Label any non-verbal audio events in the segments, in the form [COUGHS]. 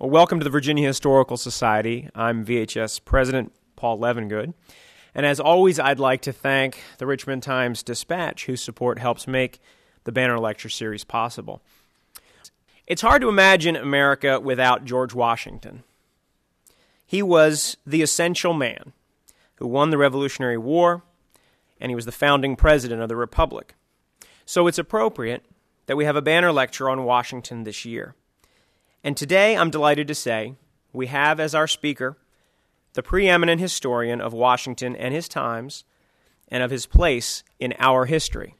Well, welcome to the Virginia Historical Society. I'm VHS President Paul Levengood. And as always, I'd like to thank the Richmond Times Dispatch, whose support helps make the Banner Lecture Series possible. It's hard to imagine America without George Washington. He was the essential man who won the Revolutionary War, and he was the founding president of the Republic. So it's appropriate that we have a banner lecture on Washington this year. And today I'm delighted to say we have as our speaker the preeminent historian of Washington and his times and of his place in our history.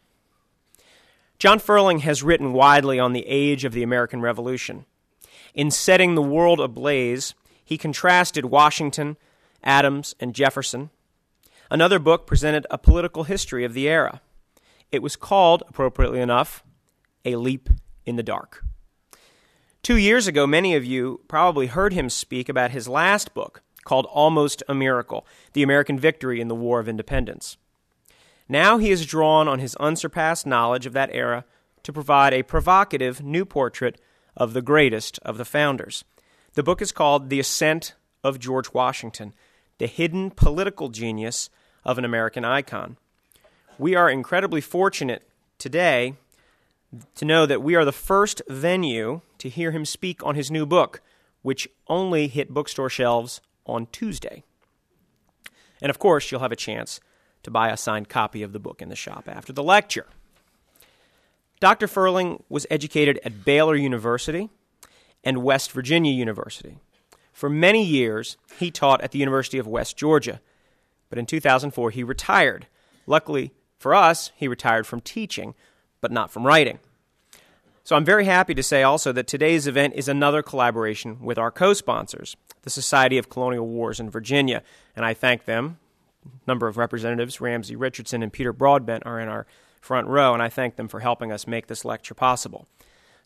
John Ferling has written widely on the age of the American Revolution. In setting the world ablaze, he contrasted Washington, Adams, and Jefferson. Another book presented a political history of the era. It was called, appropriately enough, A Leap in the Dark. Two years ago, many of you probably heard him speak about his last book called Almost a Miracle The American Victory in the War of Independence. Now he has drawn on his unsurpassed knowledge of that era to provide a provocative new portrait of the greatest of the founders. The book is called The Ascent of George Washington The Hidden Political Genius of an American Icon. We are incredibly fortunate today to know that we are the first venue to hear him speak on his new book, which only hit bookstore shelves on Tuesday. And of course, you'll have a chance to buy a signed copy of the book in the shop after the lecture. Dr. Ferling was educated at Baylor University and West Virginia University. For many years, he taught at the University of West Georgia, but in 2004 he retired. Luckily for us, he retired from teaching but not from writing. So I'm very happy to say also that today's event is another collaboration with our co sponsors, the Society of Colonial Wars in Virginia, and I thank them. A number of representatives, Ramsey Richardson and Peter Broadbent, are in our front row, and I thank them for helping us make this lecture possible.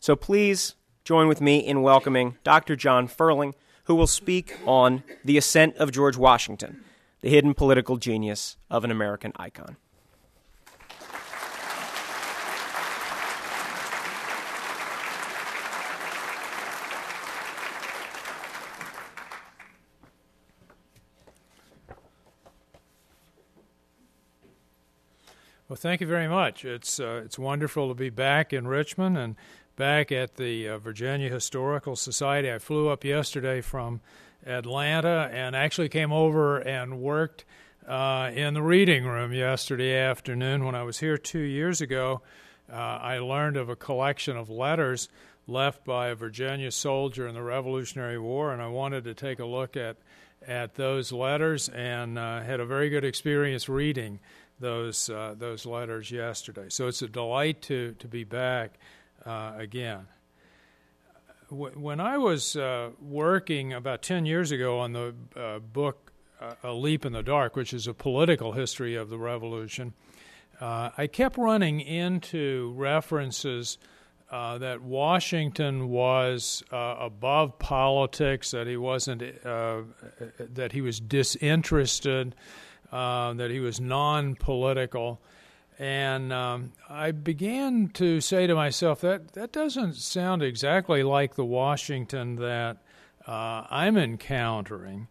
So please join with me in welcoming Dr. John Ferling, who will speak on the ascent of George Washington, the hidden political genius of an American icon. Well, thank you very much. It's uh, it's wonderful to be back in Richmond and back at the uh, Virginia Historical Society. I flew up yesterday from Atlanta and actually came over and worked uh, in the reading room yesterday afternoon. When I was here two years ago, uh, I learned of a collection of letters left by a Virginia soldier in the Revolutionary War, and I wanted to take a look at at those letters and uh, had a very good experience reading those uh, those letters yesterday. So it's a delight to to be back uh, again. When I was uh, working about ten years ago on the uh, book uh, "A Leap in the Dark," which is a political history of the Revolution, uh, I kept running into references. that Washington was above politics, that he wasn't, that he was disinterested, uh, that he was non political. And um, I began to say to myself, that, that doesn't sound exactly like the Washington that uh, I'm encountering.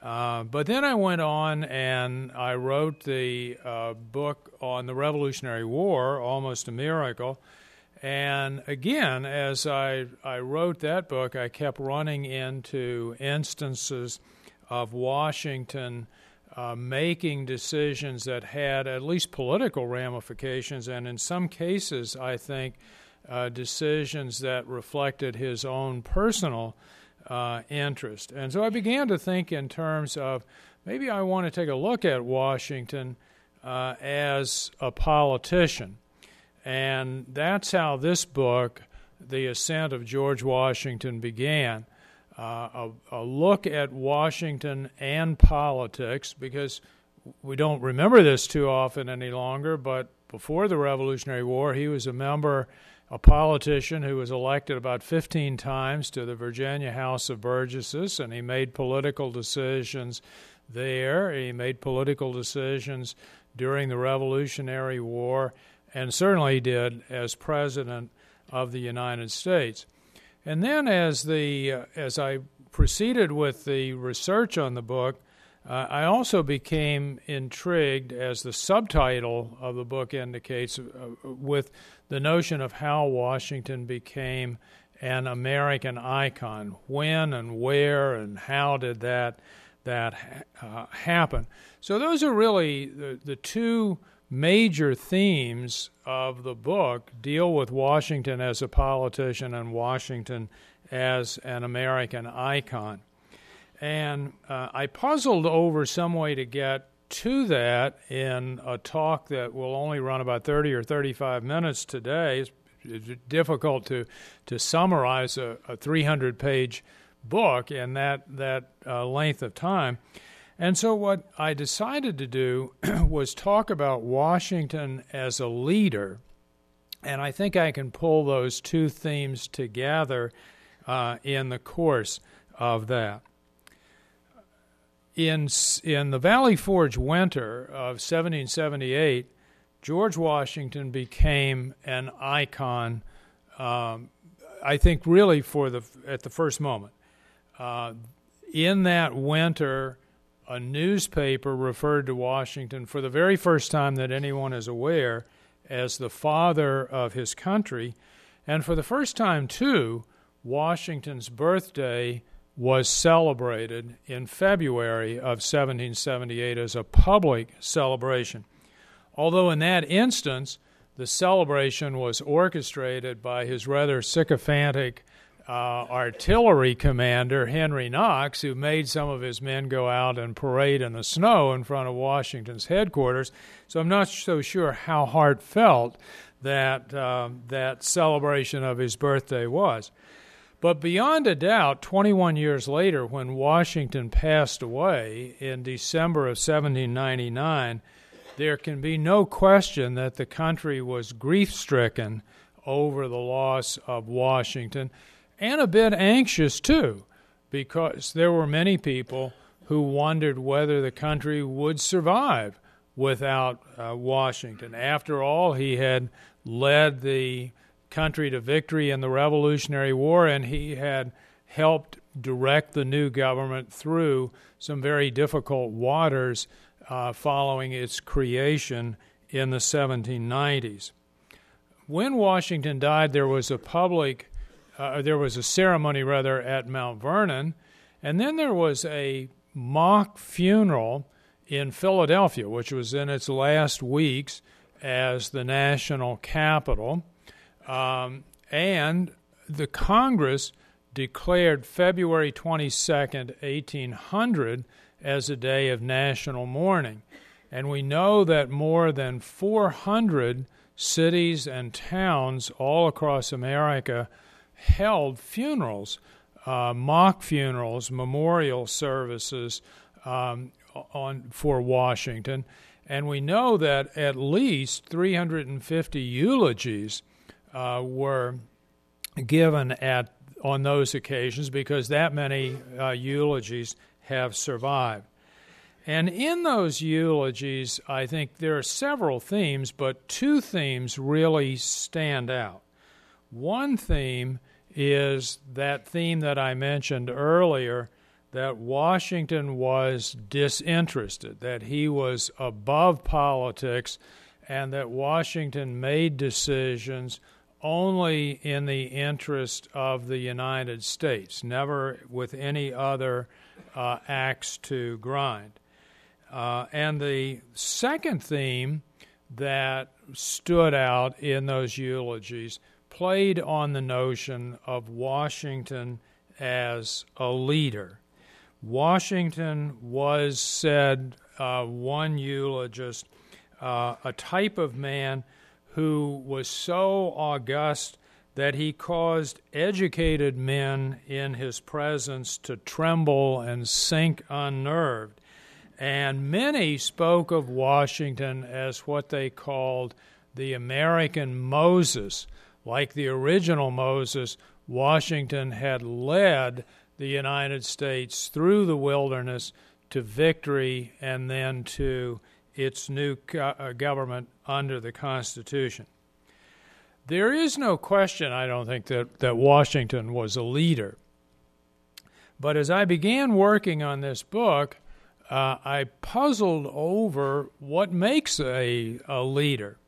Uh, but then I went on and I wrote the uh, book on the Revolutionary War, Almost a Miracle. And again, as I, I wrote that book, I kept running into instances of Washington uh, making decisions that had at least political ramifications, and in some cases, I think, uh, decisions that reflected his own personal uh, interest. And so I began to think in terms of maybe I want to take a look at Washington uh, as a politician. And that's how this book, The Ascent of George Washington, began uh, a, a, look at Washington and politics because we don't remember this too often any longer, but before the Revolutionary War, he was a member, a politician who was elected about 15 times to the Virginia House of Burgesses, and he made political decisions there. He made political decisions during the Revolutionary War, and certainly did as President of the United States. And then, as the uh, as I proceeded with the research on the book, uh, I also became intrigued, as the subtitle of the book indicates, uh, with the notion of how Washington became an American icon. When and where and how did that that uh, happen? So those are really the, the two major themes of the book deal with Washington as a politician and Washington as an American icon. And uh, I puzzled over some way to get to that in a talk that will only run about 30 or 35 minutes today. It's, difficult to, to summarize a, a 300 page book in that, that uh, length of time. And so, what I decided to do [CLEARS THROAT] was talk about Washington as a leader. And I think I can pull those two themes together uh, in the course of that. In, in the Valley Forge winter of 1778, George Washington became an icon, um, I think, really for the, at the first moment. Uh, in that winter, a newspaper referred to Washington for the very first time that anyone is aware as the father of his country. And for the first time, too, Washington's birthday was celebrated in February of 1778 as a public celebration. Although in that instance, the celebration was orchestrated by his rather sycophantic uh, artillery commander, Henry Knox, who made some of his men go out and parade in the snow in front of Washington's headquarters. So I'm not so sure how heartfelt that, uh, that celebration of his birthday was. But beyond a doubt, 21 years later, when Washington passed away in December of 1799, there can be no question that the country was grief stricken over the loss of Washington and a bit anxious too, because there were many people who wondered whether the country would survive without uh, Washington. After all, he had led the country to victory in the Revolutionary War, and he had helped direct the new government through some very difficult waters uh, following its creation in the 1790s. When Washington died, there was a public, uh, there was a ceremony rather at Mount Vernon, and then there was a mock funeral in Philadelphia, which was in its last weeks as the national capital. Um, and the Congress declared February 22nd, 1800, as a day of national mourning. And we know that more than 400 cities and towns all across America held funerals, uh, mock funerals, memorial services um, on for Washington. And we know that at least 350 eulogies uh, were given at on those occasions because that many uh, eulogies have survived. And in those eulogies, I think there are several themes, but two themes really stand out. One theme is that theme that I mentioned earlier that Washington was disinterested, that he was above politics, and that Washington made decisions only in the interest of the United States, never with any other uh, axe to grind. Uh, and the second theme that stood out in those eulogies played on the notion of Washington as a leader. Washington was, said uh, one eulogist, uh, a type of man who was so august that he caused educated men in his presence to tremble and sink unnerved. And many spoke of Washington as what they called the American Moses. Like the original Moses, Washington had led the United States through the wilderness to victory and then to its new uh, government under the Constitution. there is no question, I don't think, that, that Washington was a leader. But as I began working on this book, uh, I puzzled over what makes a, a leader.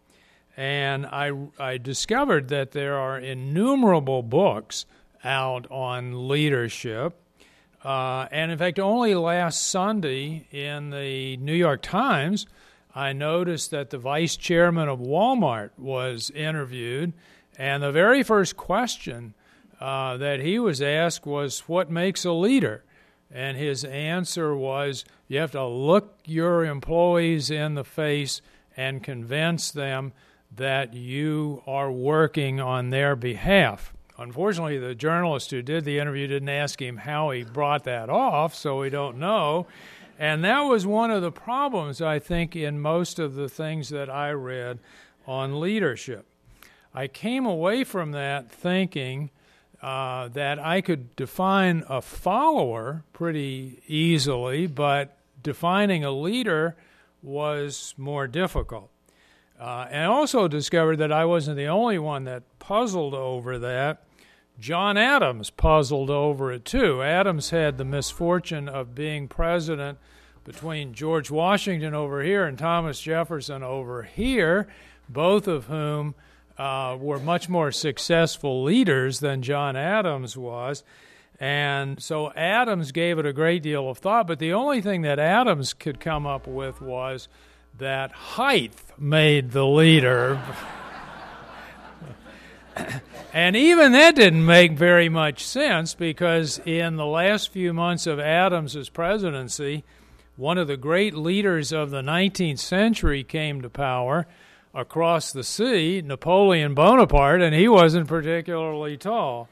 And I, I discovered that there are innumerable books out on leadership. Uh, and in fact, only last Sunday in the New York Times, I noticed that the vice chairman of Walmart was interviewed, and the very first question uh, that he was asked was, What makes a leader? And his answer was, You have to look your employees in the face and convince them that you are working on their behalf. Unfortunately, the journalist who did the interview didn't ask him how he brought that off, so we don't know. And that was one of the problems, I think, in most of the things that I read on leadership. I came away from that thinking uh, that I could define a follower pretty easily, but defining a leader was more difficult. Uh, and also discovered that I wasn't the only one that puzzled over that. John Adams puzzled over it too. Adams had the misfortune of being president between George Washington over here and Thomas Jefferson over here, both of whom uh, were much more successful leaders than John Adams was. And so Adams gave it a great deal of thought, but the only thing that Adams could come up with was that height made the leader. and even that didn't make very much sense because in the last few months of Adams's presidency, one of the great leaders of the 19th century came to power across the sea, Napoleon Bonaparte, and he wasn't particularly tall.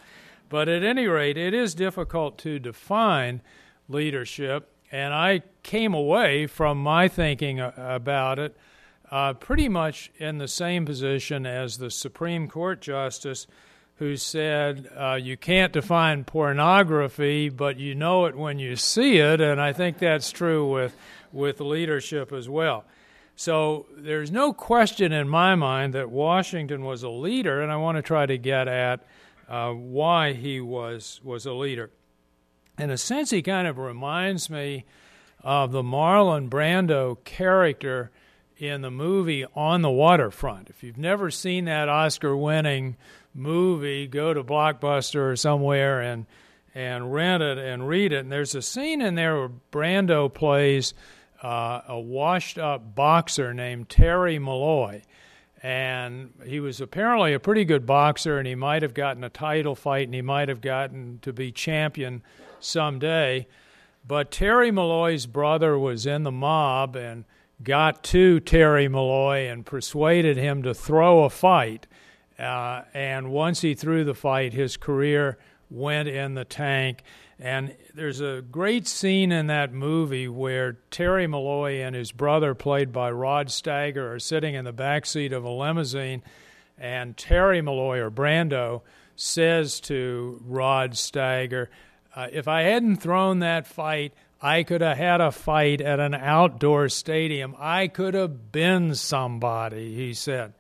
But at any rate, it is difficult to define leadership, and I came away from my thinking about it uh, pretty much in the same position as the Supreme Court Justice who said, uh, You can't define pornography, but you know it when you see it. And I think that's true with, with leadership as well. So there's no question in my mind that Washington was a leader, and I want to try to get at uh, why he was, was a leader. In a sense, he kind of reminds me of the Marlon Brando character in the movie On the Waterfront. If you've never seen that Oscar winning movie, go to Blockbuster or somewhere and and rent it and read it. And there's a scene in there where Brando plays uh, a washed up boxer named Terry Malloy. And he was apparently a pretty good boxer, and he might have gotten a title fight, and he might have gotten to be champion someday. But Terry Malloy's brother was in the mob and got to Terry Malloy and persuaded him to throw a fight. Uh, and once he threw the fight, his career went in the tank. And there's a great scene in that movie where Terry Malloy and his brother, played by Rod Steiger, are sitting in the back seat of a limousine, and Terry Malloy or Brando says to Rod Steiger, uh, "If I hadn't thrown that fight, I could have had a fight at an outdoor stadium. I could have been somebody," he said.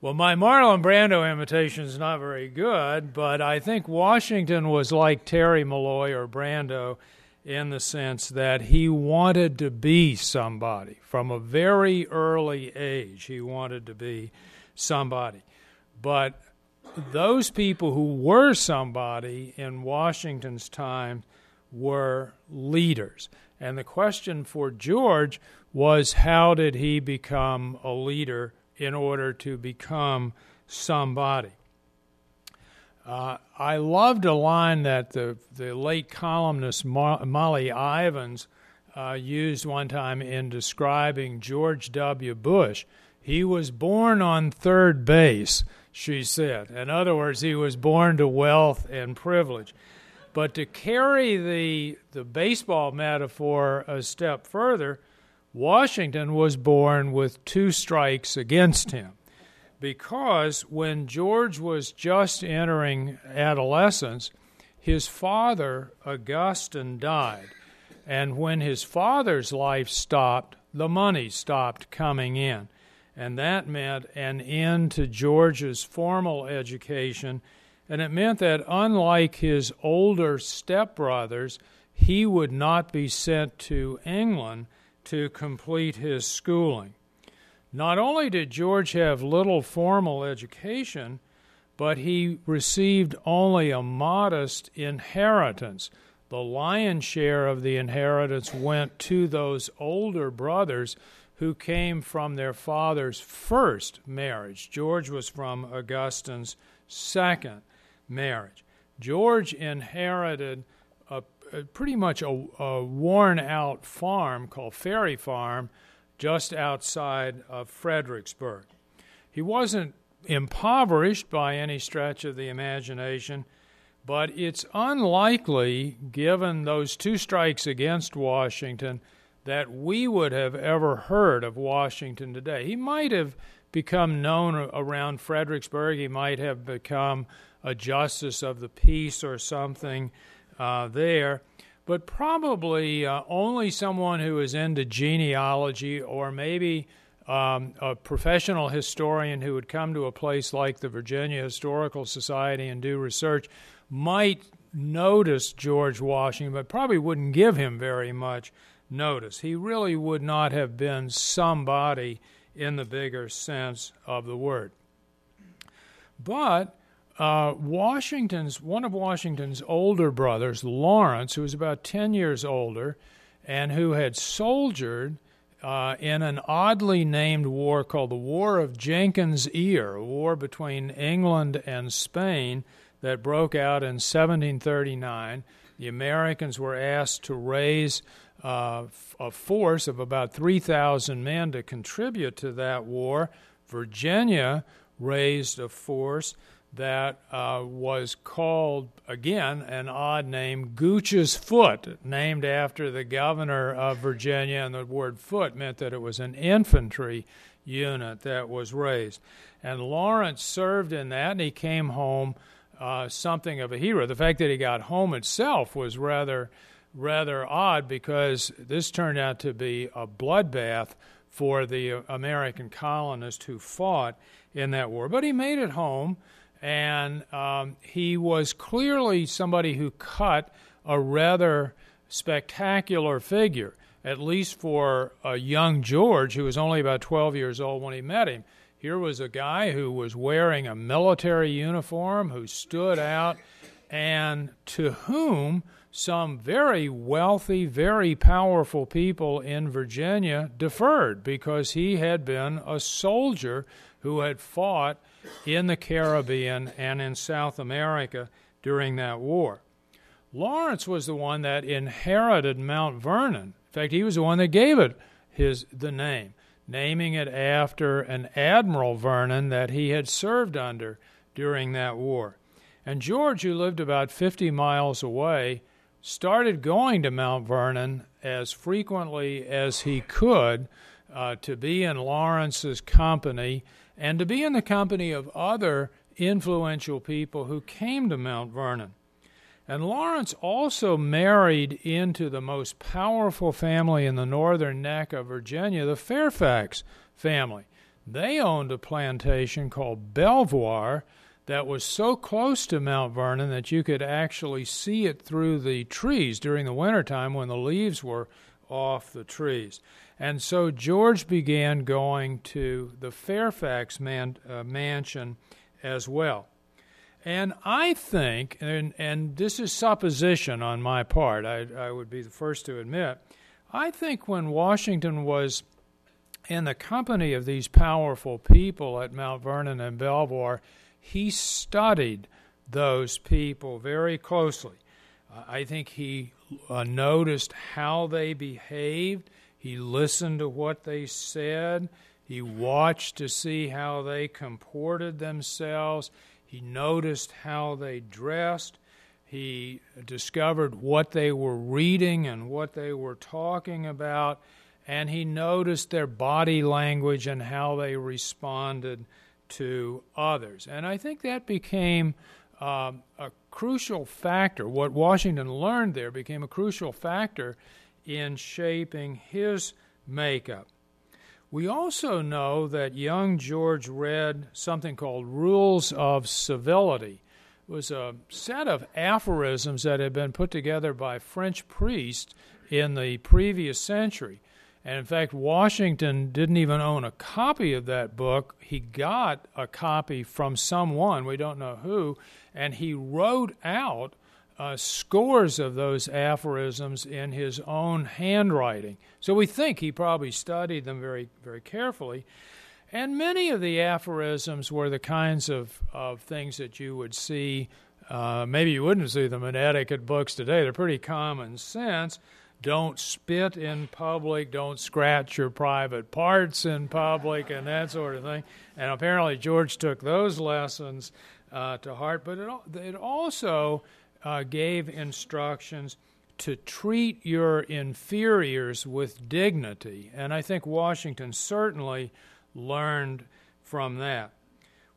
Well, my Marlon Brando imitation is not very good, but I think Washington was like Terry Malloy or Brando in the sense that he wanted to be somebody. From a very early age, he wanted to be somebody. But those people who were somebody in Washington's time were leaders. And the question for George was how did he become a leader in order to become somebody. Uh, I loved a line that the, the late columnist Molly Ivins uh, used one time in describing George W. Bush. He was born on third base, she said. In other words, he was born to wealth and privilege. But to carry the, the baseball metaphor a step further, Washington was born with two strikes against him because when George was just entering adolescence, his father, Augustine, died. And when his father's life stopped, the money stopped coming in. And that meant an end to George's formal education, and it meant that unlike his older stepbrothers, he would not be sent to England to complete his schooling. Not only did George have little formal education, but he received only a modest inheritance. The lion's share of the inheritance went to those older brothers who came from their father's first marriage. George was from Augustine's second marriage. George inherited a, a pretty much a, a worn out farm called Ferry Farm just outside of Fredericksburg. He wasn't impoverished by any stretch of the imagination, but it's unlikely, given those two strikes against Washington, that we would have ever heard of Washington today. He might have become known around Fredericksburg, he might have become a justice of the peace or something uh, there but probably uh, only someone who is into genealogy or maybe um, a professional historian who would come to a place like the Virginia Historical Society and do research might notice George Washington, but probably wouldn't give him very much notice. He really would not have been somebody in the bigger sense of the word. But uh, Washington's one of Washington's older brothers, Lawrence, who was about ten years older, and who had soldiered uh, in an oddly named war called the War of Jenkins' Ear, a war between England and Spain that broke out in 1739. The Americans were asked to raise uh, a force of about 3,000 men to contribute to that war. Virginia raised a force that uh, was called, again, an odd name, Gooch's Foot, named after the governor of Virginia, and the word foot meant that it was an infantry unit that was raised. And Lawrence served in that, and he came home uh, something of a hero. The fact that he got home itself was rather, rather odd because this turned out to be a bloodbath for the American colonists who fought in that war. But he made it home and um, he was clearly somebody who cut a rather spectacular figure, at least for a young George who was only about 12 years old when he met him. Here was a guy who was wearing a military uniform, who stood out, and to whom some very wealthy, very powerful people in Virginia deferred because he had been a soldier who had fought in the Caribbean and in South America during that war. Lawrence was the one that inherited Mount Vernon. In fact, he was the one that gave it his the name, naming it after an Admiral Vernon that he had served under during that war. And George, who lived about 50 miles away, started going to Mount Vernon as frequently as he could uh, to be in Lawrence's company and to be in the company of other influential people who came to Mount Vernon. And Lawrence also married into the most powerful family in the northern neck of Virginia, the Fairfax family. They owned a plantation called Belvoir that was so close to Mount Vernon that you could actually see it through the trees during the wintertime when the leaves were off the trees. And so George began going to the Fairfax man, uh, mansion as well. And I think, and, and this is supposition on my part, I, I would be the first to admit, I think when Washington was in the company of these powerful people at Mount Vernon and Belvoir, he studied those people very closely. Uh, I think he uh, noticed how they behaved he listened to what they said. He watched to see how they comported themselves. He noticed how they dressed. He discovered what they were reading and what they were talking about. And he noticed their body language and how they responded to others. And I think that became um, a crucial factor. What Washington learned there became a crucial factor in shaping his makeup. We also know that young George read something called Rules of Civility. It was a set of aphorisms that had been put together by French priests in the previous century. And in fact, Washington didn't even own a copy of that book. He got a copy from someone, we don't know who, and he wrote out uh, scores of those aphorisms in his own handwriting. So we think he probably studied them very, very carefully. And many of the aphorisms were the kinds of, of things that you would see. Uh, maybe you wouldn't see them in etiquette books today. They're pretty common sense. Don't spit in public. Don't scratch your private parts in public, and that sort of thing. And apparently, George took those lessons uh, to heart. But it, it also uh, gave instructions to treat your inferiors with dignity. And I think Washington certainly learned from that.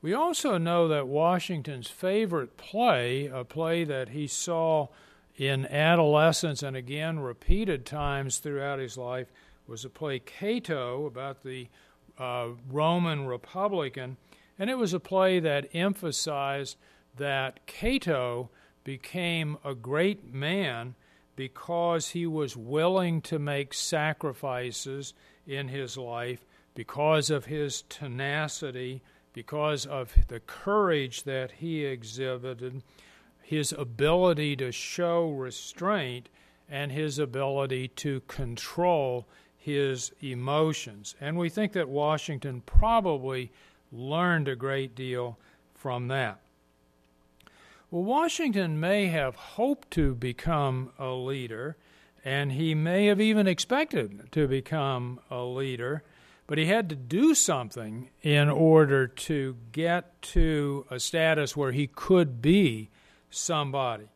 We also know that Washington's favorite play, a play that he saw in adolescence and again repeated times throughout his life, was a play Cato about the uh, Roman Republican. And it was a play that emphasized that Cato became a great man because he was willing to make sacrifices in his life, because of his tenacity, because of the courage that he exhibited, his ability to show restraint, and his ability to control his emotions. And we think that Washington probably learned a great deal from that. Well, Washington may have hoped to become a leader, and he may have even expected to become a leader, but he had to do something in order to get to a status where he could be somebody.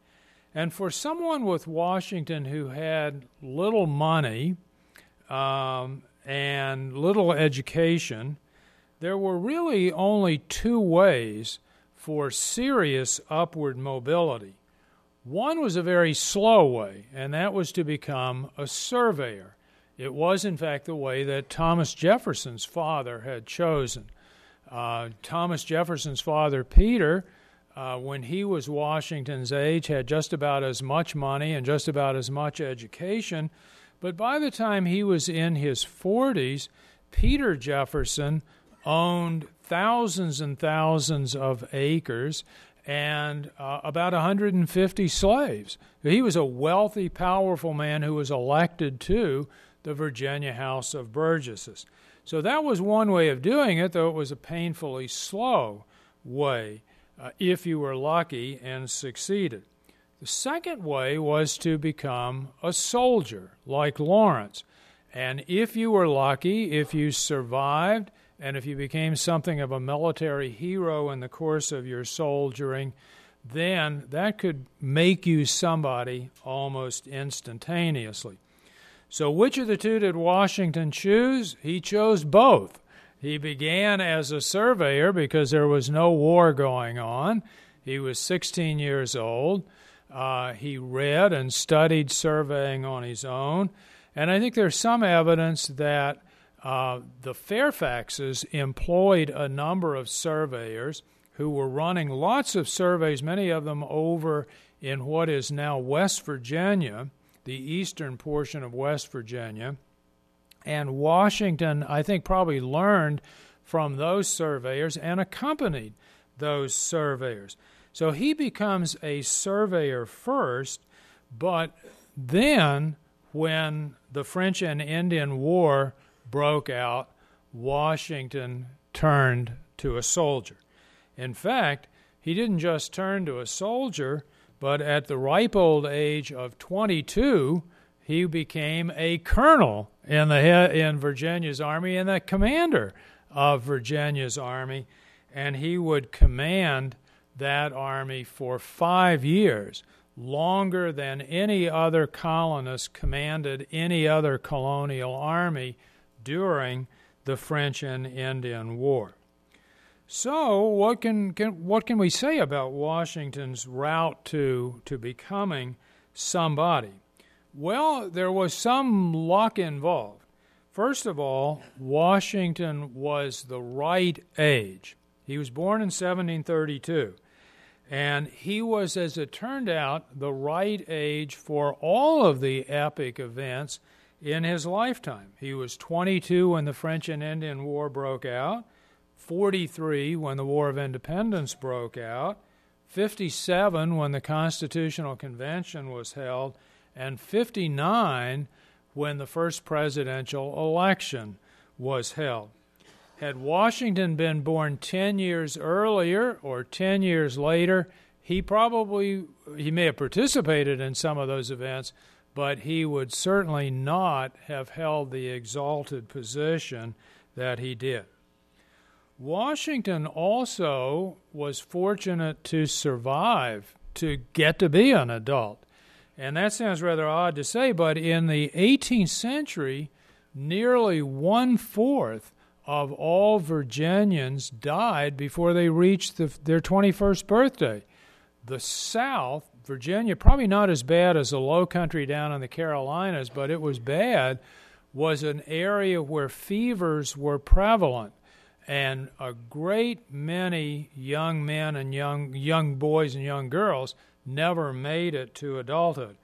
And for someone with Washington who had little money um, and little education, there were really only two ways for serious upward mobility. One was a very slow way, and that was to become a surveyor. It was, in fact, the way that Thomas Jefferson's father had chosen. Uh, Thomas Jefferson's father, Peter, uh, when he was Washington's age, had just about as much money and just about as much education. But by the time he was in his 40s, Peter Jefferson owned thousands and thousands of acres and uh, about 150 slaves. He was a wealthy, powerful man who was elected to the Virginia House of Burgesses. So that was one way of doing it, though it was a painfully slow way uh, if you were lucky and succeeded. The second way was to become a soldier, like Lawrence. And if you were lucky, if you survived, and if you became something of a military hero in the course of your soldiering, then that could make you somebody almost instantaneously. So, which of the two did Washington choose? He chose both. He began as a surveyor because there was no war going on. He was 16 years old. Uh, he read and studied surveying on his own. And I think there's some evidence that uh, the Fairfaxes employed a number of surveyors who were running lots of surveys, many of them over in what is now West Virginia, the eastern portion of West Virginia. And Washington, I think, probably learned from those surveyors and accompanied those surveyors. So he becomes a surveyor first, but then when the French and Indian War broke out, Washington turned to a soldier. In fact, he didn't just turn to a soldier, but at the ripe old age of 22, he became a colonel in the in Virginia's army and the commander of Virginia's army, and he would command that army for five years, longer than any other colonist commanded any other colonial army during the French and Indian War. So, what can, can, what can we say about Washington's route to, to becoming somebody? Well, there was some luck involved. First of all, Washington was the right age. He was born in 1732, and he was, as it turned out, the right age for all of the epic events in his lifetime. He was 22 when the French and Indian War broke out, 43 when the War of Independence broke out, 57 when the Constitutional Convention was held, and 59 when the first presidential election was held. Had Washington been born 10 years earlier or 10 years later, he probably he may have participated in some of those events, but he would certainly not have held the exalted position that he did. Washington also was fortunate to survive to get to be an adult. And that sounds rather odd to say, but in the 18th century, nearly one fourth of all Virginians died before they reached the, their 21st birthday. The South, Virginia, probably not as bad as the low country down in the Carolinas, but it was bad, was an area where fevers were prevalent. And a great many young men and young, young boys and young girls never made it to adulthood.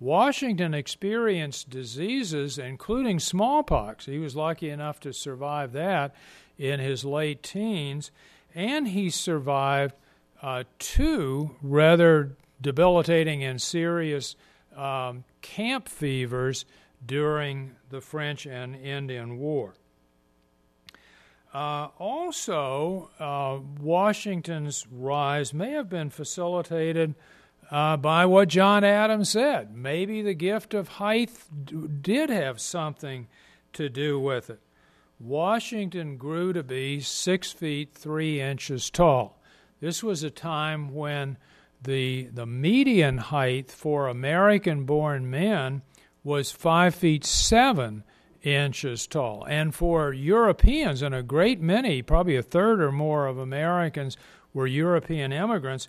Washington experienced diseases, including smallpox. He was lucky enough to survive that in his late teens, and he survived uh, two rather debilitating and serious um, camp fevers during the French and Indian War. Uh, also, uh, Washington's rise may have been facilitated uh, by what John Adams said. Maybe the gift of height did have something to do with it. Washington grew to be six feet three inches tall. This was a time when the the median height for American born men was five feet seven inches tall. And for Europeans, and a great many, probably a third or more of Americans were European immigrants,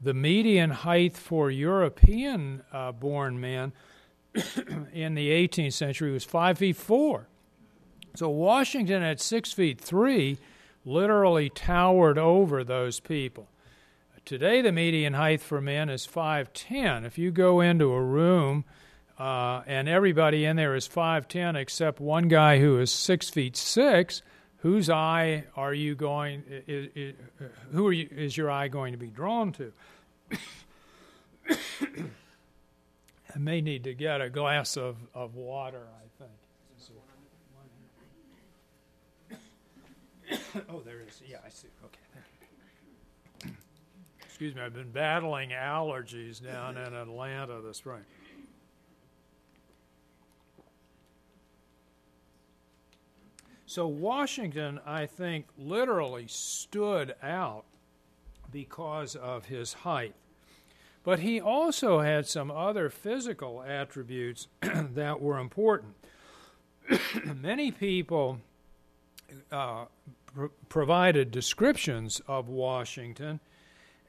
the median height for European uh, born men [CLEARS THROAT] in the 18th century was five feet four. So Washington at six feet three literally towered over those people. Today, the median height for men is 5'10. If you go into a room uh, and everybody in there is 5'10 except one guy who is 6 feet 6, whose eye are you going is, is, who are you, is your eye going to be drawn to? [COUGHS] I may need to get a glass of, of water i think. [COUGHS] Oh there is. Yeah i see. Okay [COUGHS] excuse me i've been battling allergies down in atlanta this spring So Washington, I think, literally stood out because of his height. But he also had some other physical attributes [CLEARS THROAT] that were important. [CLEARS THROAT] Many people uh, pr- provided descriptions of Washington,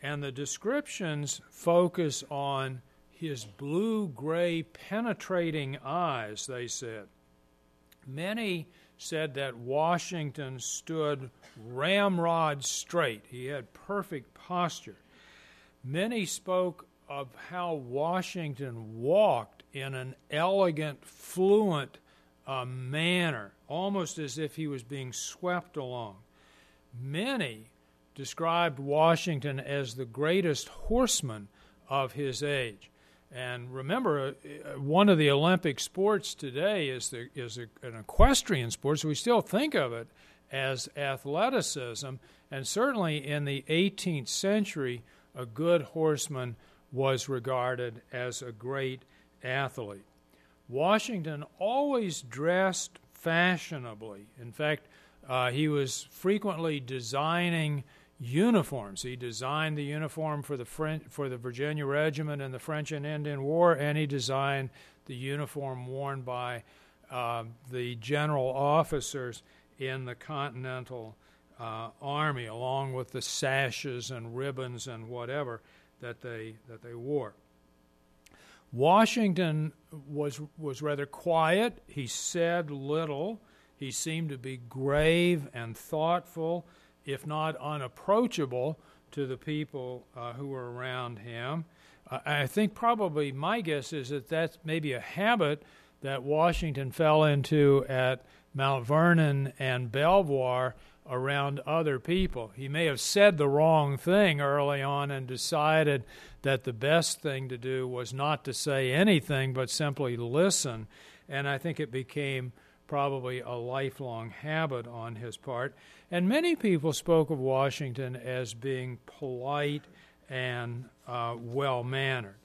and the descriptions focus on his blue gray penetrating eyes, they said. Many said that Washington stood ramrod straight. He had perfect posture. Many spoke of how Washington walked in an elegant, fluent uh, manner, almost as if he was being swept along. Many described Washington as the greatest horseman of his age. And remember, uh, one of the Olympic sports today is the, is a, an equestrian sport, so we still think of it as athleticism. And certainly in the 18th century, a good horseman was regarded as a great athlete. Washington always dressed fashionably. In fact, uh, he was frequently designing uniforms. He designed the uniform for the French, for the Virginia Regiment in the French and Indian War, and he designed the uniform worn by uh, the general officers in the Continental uh, Army, along with the sashes and ribbons and whatever that they that they wore. Washington was was rather quiet. He said little. He seemed to be grave and thoughtful, if not unapproachable, to the people uh, who were around him. Uh, I think probably my guess is that that's maybe a habit that Washington fell into at Mount Vernon and Belvoir around other people. He may have said the wrong thing early on and decided that the best thing to do was not to say anything but simply listen. And I think it became probably a lifelong habit on his part. And many people spoke of Washington as being polite and uh, well mannered.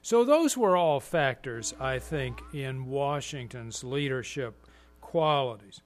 So, those were all factors, I think, in Washington's leadership qualities.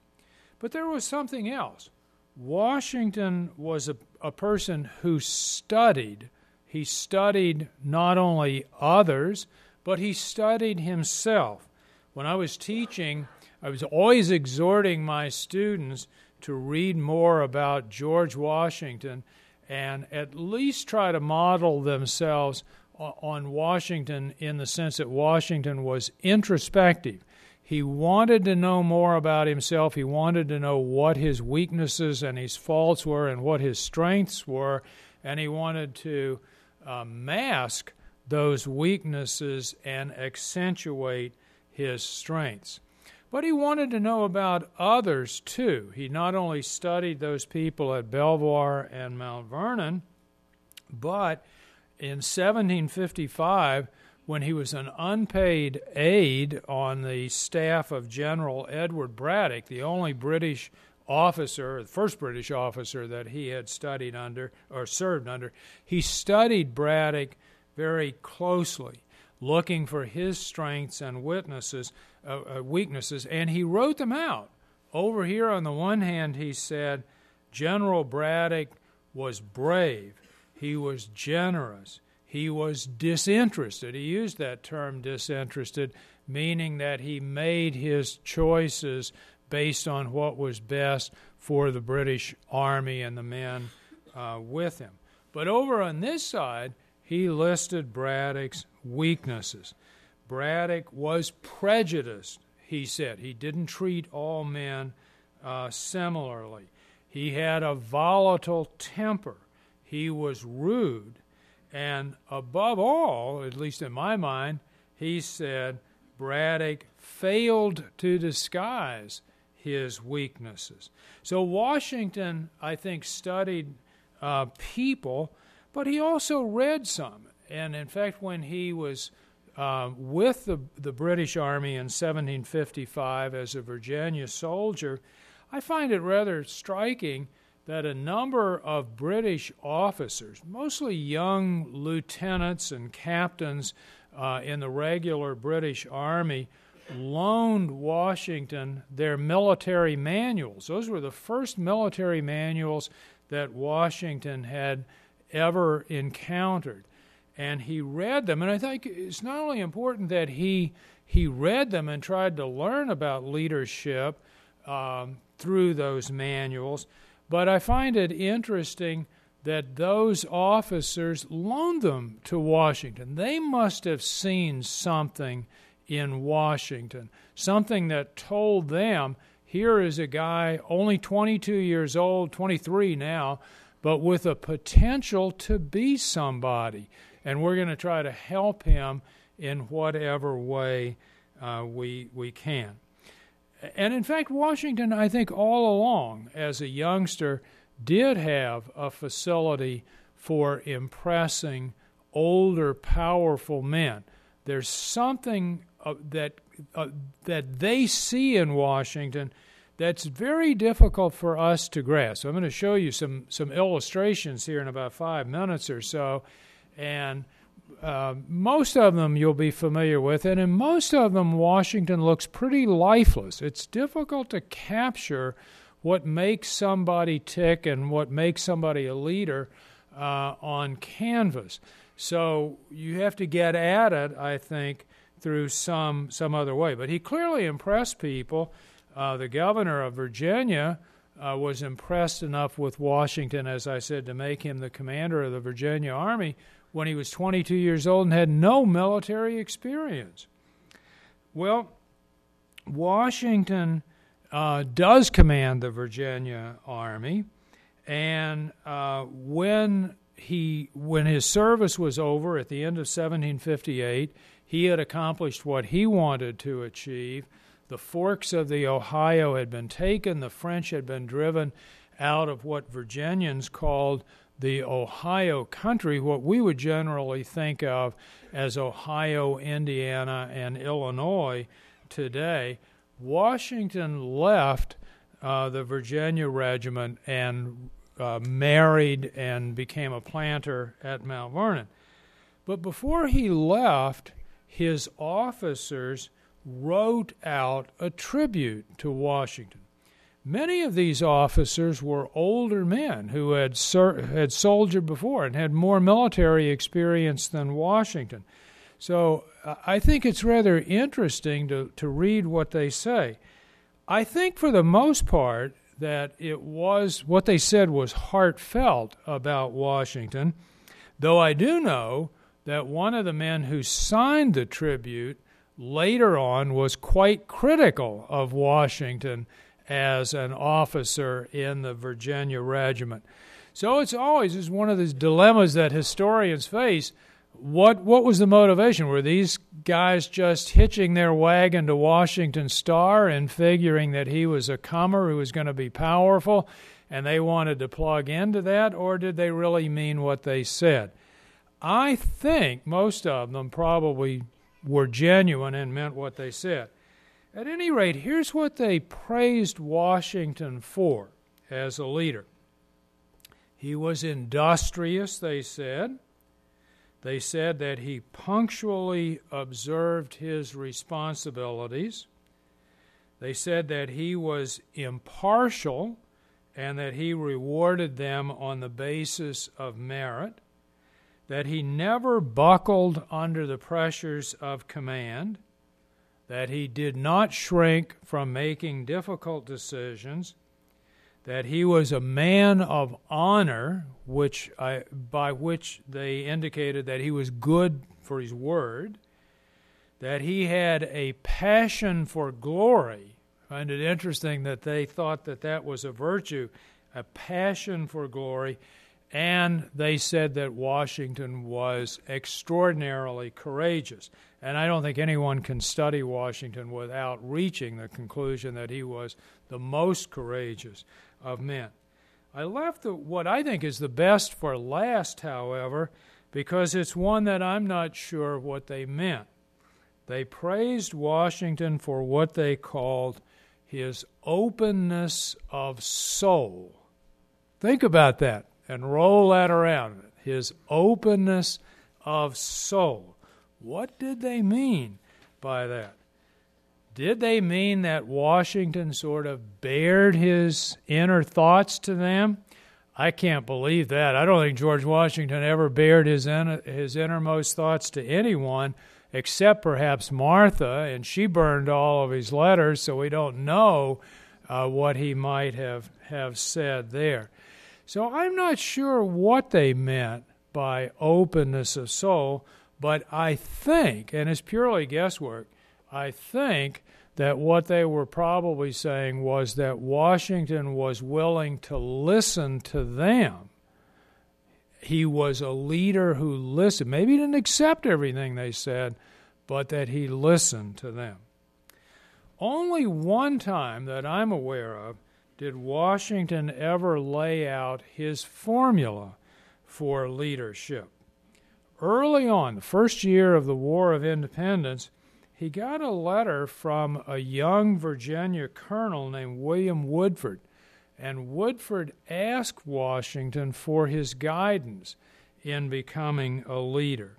But there was something else. Washington was a, a person who studied. He studied not only others, but he studied himself. When I was teaching, I was always exhorting my students to read more about George Washington and at least try to model themselves on Washington in the sense that Washington was introspective. He wanted to know more about himself. He wanted to know what his weaknesses and his faults were and what his strengths were. And he wanted to uh, mask those weaknesses and accentuate his strengths. But he wanted to know about others too. He not only studied those people at Belvoir and Mount Vernon, but in 1755, when he was an unpaid aide on the staff of General Edward Braddock, the only British officer, the first British officer that he had studied under or served under, he studied Braddock very closely, looking for his strengths and witnesses, uh, uh, weaknesses, and he wrote them out. Over here, on the one hand, he said General Braddock was brave, he was generous, he was disinterested. He used that term disinterested, meaning that he made his choices based on what was best for the British Army and the men uh, with him. But over on this side, he listed Braddock's weaknesses. Braddock was prejudiced, he said. He didn't treat all men uh, similarly. He had a volatile temper. He was rude. And above all, at least in my mind, he said Braddock failed to disguise his weaknesses. So Washington, I think, studied uh, people, but he also read some. And in fact, when he was uh, with the, the British Army in 1755 as a Virginia soldier, I find it rather striking that a number of British officers, mostly young lieutenants and captains uh, in the regular British Army, loaned Washington their military manuals. Those were the first military manuals that Washington had ever encountered. And he read them, and I think it's not only important that he he read them and tried to learn about leadership um, through those manuals, but I find it interesting that those officers loaned them to Washington. They must have seen something in Washington, something that told them here is a guy only 22 years old, 23 now, but with a potential to be somebody. And we're going to try to help him in whatever way uh, we, we can. And in fact, Washington, I think, all along as a youngster, did have a facility for impressing older, powerful men. There's something uh, that uh, that they see in Washington that's very difficult for us to grasp. I'm going to show you some some illustrations here in about five minutes or so, and uh, most of them you'll be familiar with, and in most of them, Washington looks pretty lifeless. It's difficult to capture what makes somebody tick and what makes somebody a leader uh, on canvas. So you have to get at it, I think, through some some other way. But he clearly impressed people. Uh, the governor of Virginia uh, was impressed enough with Washington, as I said, to make him the commander of the Virginia Army when he was 22 years old and had no military experience. Well, Washington uh, does command the Virginia Army, and uh, when he when his service was over at the end of 1758, he had accomplished what he wanted to achieve. The forks of the Ohio had been taken. The French had been driven out of what Virginians called the Ohio country, what we would generally think of as Ohio, Indiana, and Illinois today. Washington left uh, the Virginia Regiment and uh, married and became a planter at Mount Vernon. But before he left, his officers wrote out a tribute to Washington. Many of these officers were older men who had ser- had soldiered before and had more military experience than Washington. So I think it's rather interesting to, to read what they say. I think for the most part that it was what they said was heartfelt about Washington, though I do know that one of the men who signed the tribute later on was quite critical of Washington as an officer in the Virginia Regiment. So it's always is one of these dilemmas that historians face. What what was the motivation? Were these guys just hitching their wagon to Washington Star and figuring that he was a comer who was going to be powerful and they wanted to plug into that or did they really mean what they said? I think most of them probably were genuine and meant what they said. At any rate, here's what they praised Washington for as a leader. He was industrious, they said. They said that he punctually observed his responsibilities. They said that he was impartial and that he rewarded them on the basis of merit, that he never buckled under the pressures of command that he did not shrink from making difficult decisions, that he was a man of honor, which I, by which they indicated that he was good for his word, that he had a passion for glory. I find it interesting that they thought that that was a virtue, a passion for glory, and they said that Washington was extraordinarily courageous. And I don't think anyone can study Washington without reaching the conclusion that he was the most courageous of men. I left the, what I think is the best for last, however, because it's one that I'm not sure what they meant. They praised Washington for what they called his openness of soul. Think about that and roll that around. His openness of soul. What did they mean by that? Did they mean that Washington sort of bared his inner thoughts to them? I can't believe that. I don't think George Washington ever bared his his innermost thoughts to anyone except perhaps Martha, and she burned all of his letters, so we don't know uh, what he might have, have said there. So I'm not sure what they meant by openness of soul, but I think, and it's purely guesswork, I think that what they were probably saying was that Washington was willing to listen to them. He was a leader who listened. Maybe he didn't accept everything they said, but that he listened to them. Only one time that I'm aware of did Washington ever lay out his formula for leadership. Early on, the first year of the War of Independence, he got a letter from a young Virginia colonel named William Woodford. And Woodford asked Washington for his guidance in becoming a leader.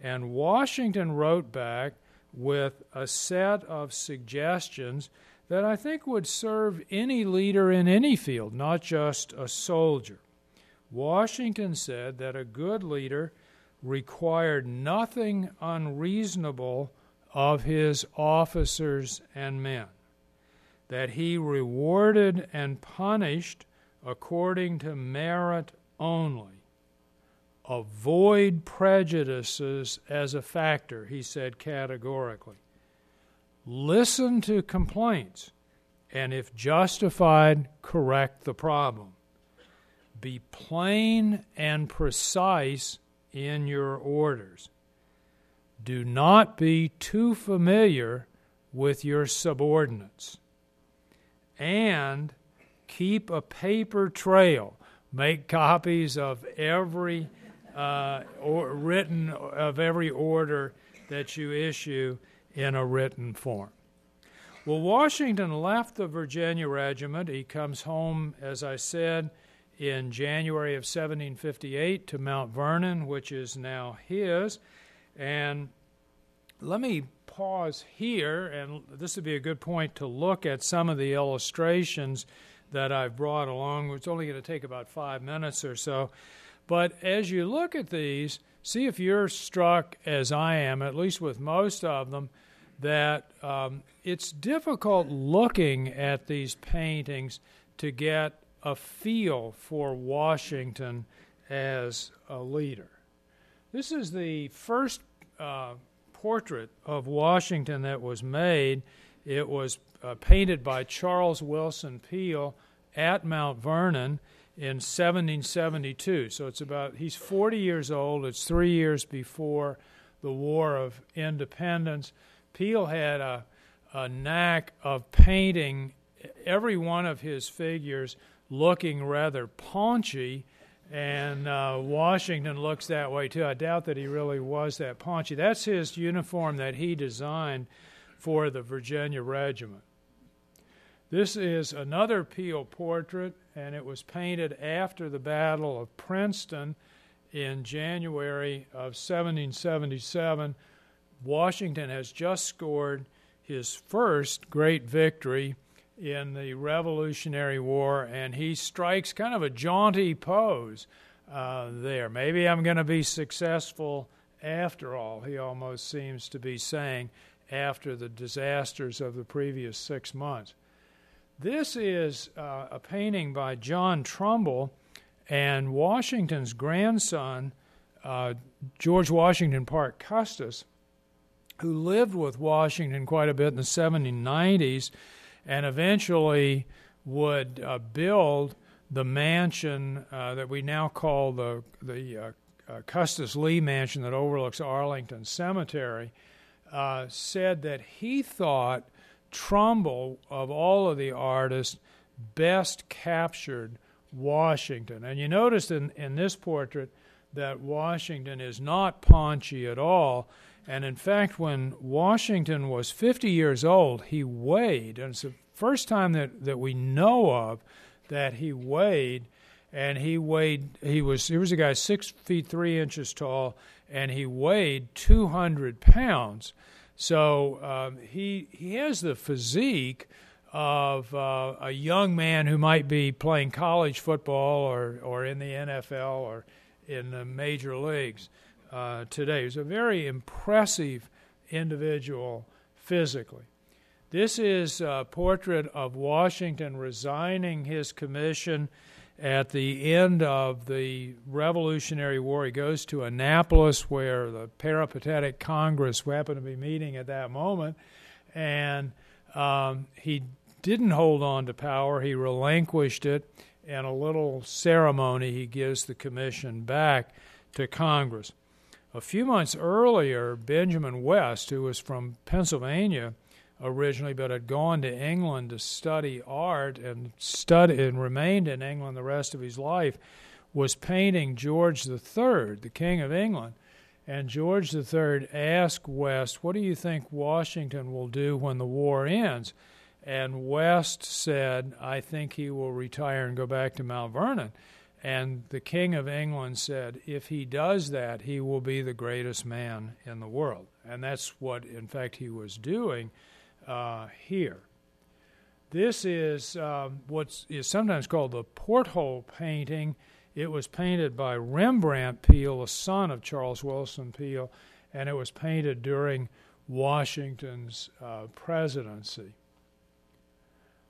And Washington wrote back with a set of suggestions that I think would serve any leader in any field, not just a soldier. Washington said that a good leader required nothing unreasonable of his officers and men, that he rewarded and punished according to merit only. Avoid prejudices as a factor, he said categorically listen to complaints and if justified, correct the problem. Be plain and precise in your orders. Do not be too familiar with your subordinates. And keep a paper trail. Make copies of every uh, or written of every order that you issue in a written form. Well, Washington left the Virginia Regiment. He comes home, as I said, in January of 1758 to Mount Vernon, which is now his. And let me pause here, and this would be a good point to look at some of the illustrations that I've brought along. It's only going to take about five minutes or so. But as you look at these, see if you're struck as I am, at least with most of them, that um, it's difficult looking at these paintings to get a feel for Washington as a leader. This is the first uh, portrait of Washington that was made. It was uh, painted by Charles Willson Peale at Mount Vernon in 1772. So it's about, he's 40 years old. It's three years before the War of Independence. Peale had a, a knack of painting every one of his figures looking rather paunchy, and uh, Washington looks that way too. I doubt that he really was that paunchy. That's his uniform that he designed for the Virginia Regiment. This is another Peale portrait, and it was painted after the Battle of Princeton in January of 1777. Washington has just scored his first great victory in the Revolutionary War, and he strikes kind of a jaunty pose uh, there. Maybe I'm going to be successful after all, he almost seems to be saying after the disasters of the previous six months. This is uh, a painting by John Trumbull and Washington's grandson, uh, George Washington Parke Custis, who lived with Washington quite a bit in the 1790s and eventually would uh, build the mansion uh, that we now call the, the uh, uh, Custis Lee Mansion that overlooks Arlington Cemetery, said that he thought Trumbull, of all of the artists, best captured Washington. And you notice in, in this portrait that Washington is not paunchy at all. And in fact, when Washington was 50 years old, he weighed, and it's the first time that, that we know of that he weighed, and he weighed, he was, he was a guy six feet three inches tall, and he weighed 200 pounds. So um, he he has the physique of uh, a young man who might be playing college football or or in the NFL or in the major leagues uh, today. He's a very impressive individual physically. This is a portrait of Washington resigning his commission at the end of the Revolutionary War, he goes to Annapolis, where the Peripatetic Congress happened to be meeting at that moment, and um, he didn't hold on to power. He relinquished it, and a little ceremony he gives the commission back to Congress. A few months earlier, Benjamin West, who was from Pennsylvania, originally, but had gone to England to study art and studied and remained in England the rest of his life, was painting George III, the King of England. And George III asked West, What do you think Washington will do when the war ends? And West said, I think he will retire and go back to Mount Vernon. And the King of England said, If he does that, he will be the greatest man in the world. And that's what, in fact, he was doing uh, here. This is um, what is sometimes called the porthole painting. It was painted by Rembrandt Peale, the son of Charles Willson Peale, and it was painted during Washington's uh, presidency.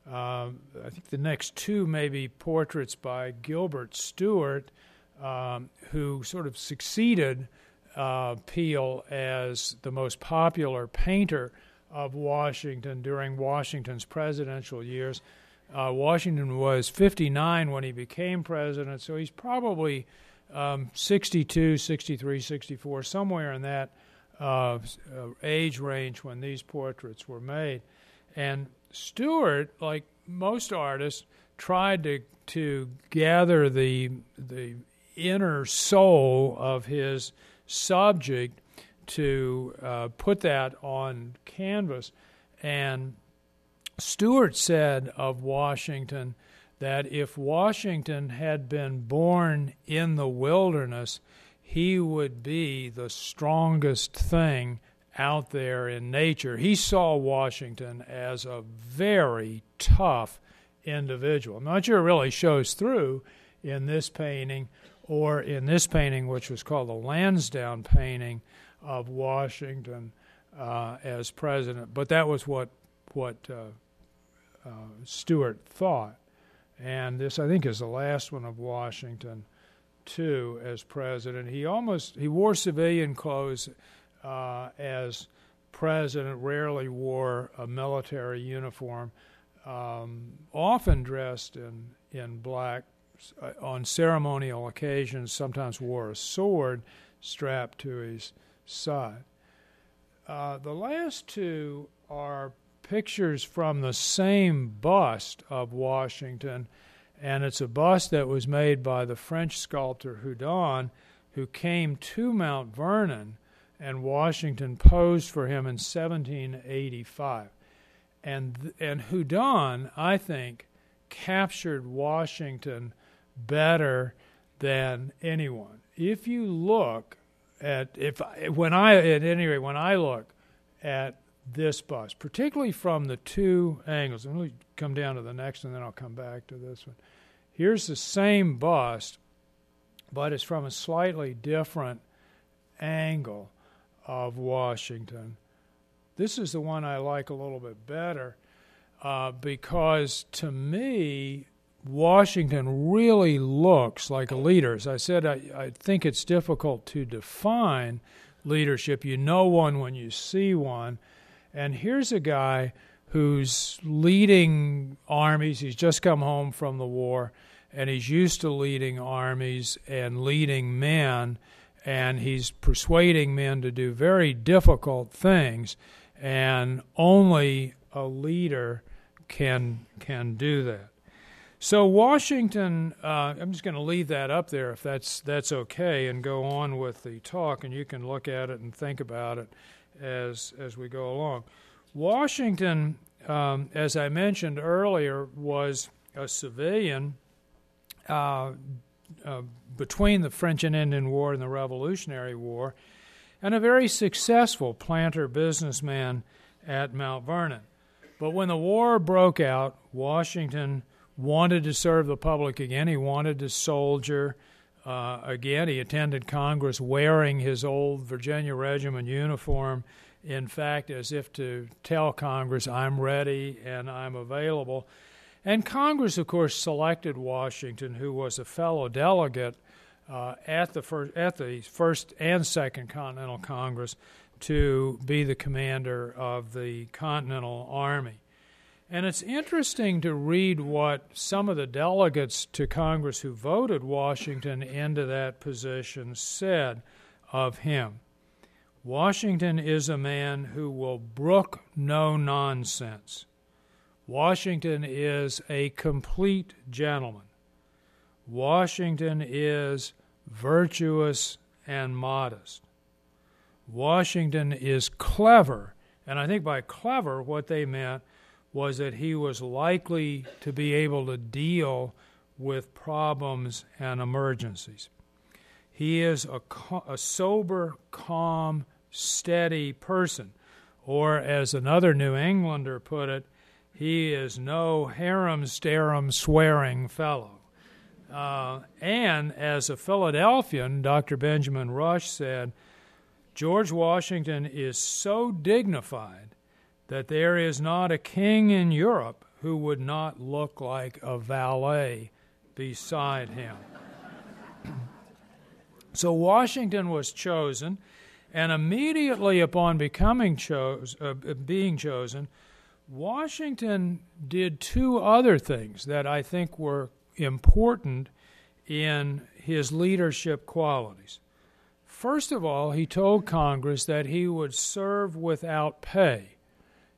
Um, I think the next two may be portraits by Gilbert Stuart, um, who sort of succeeded uh, Peale as the most popular painter of Washington during Washington's presidential years. Uh, Washington was 59 when he became president, so he's probably um, 62, 63, 64, somewhere in that uh, uh, age range when these portraits were made. And Stuart, like most artists, tried to to gather the the inner soul of his subject to uh, put that on canvas. And Stuart said of Washington that if Washington had been born in the wilderness, he would be the strongest thing out there in nature. He saw Washington as a very tough individual. Sure it really shows through in this painting or in this painting, which was called the Lansdowne painting of Washington uh, as president. But that was what what uh, uh, Stuart thought, and this I think is the last one of Washington too as president. He almost he wore civilian clothes uh, as president. Rarely wore a military uniform. Um, often dressed in in black uh, on ceremonial occasions, sometimes wore a sword strapped to his side. Uh, the last two are pictures from the same bust of Washington, and it's a bust that was made by the French sculptor Houdon, who came to Mount Vernon, and Washington posed for him in 1785. And, and Houdon, I think, captured Washington better than anyone. If you look at if when I at any rate when I look at this bust, particularly from the two angles, let me come down to the next and then I'll come back to this one. Here's the same bust, but it's from a slightly different angle of Washington. This is the one I like a little bit better uh, because to me, Washington really looks like a leader. As I said, I, I think it's difficult to define leadership. You know one when you see one. And here's a guy who's leading armies. He's just come home from the war, and he's used to leading armies and leading men, and he's persuading men to do very difficult things. And only a leader can can do that. So Washington, uh, I'm just going to leave that up there if that's that's okay, and go on with the talk, and you can look at it and think about it as as we go along. Washington, um, as I mentioned earlier, was a civilian uh, uh, between the French and Indian War and the Revolutionary War, and a very successful planter businessman at Mount Vernon. But when the war broke out, Washington wanted to serve the public again. He wanted to soldier uh, again. He attended Congress wearing his old Virginia Regiment uniform, in fact, as if to tell Congress, I'm ready and I'm available. And Congress, of course, selected Washington, who was a fellow delegate uh, at the at the first and second Continental Congress, to be the commander of the Continental Army. And it's interesting to read what some of the delegates to Congress who voted Washington into that position said of him. Washington is a man who will brook no nonsense. Washington is a complete gentleman. Washington is virtuous and modest. Washington is clever, and I think by clever, what they meant was that he was likely to be able to deal with problems and emergencies. He is a, a sober, calm, steady person. Or, as another New Englander put it, he is no harum starum swearing fellow. Uh, and as a Philadelphian, Dr. Benjamin Rush said, George Washington is so dignified that there is not a king in Europe who would not look like a valet beside him. [CLEARS THROAT] so Washington was chosen, And immediately upon becoming chose, uh, being chosen, Washington did two other things that I think were important in his leadership qualities. First of all, he told Congress that he would serve without pay.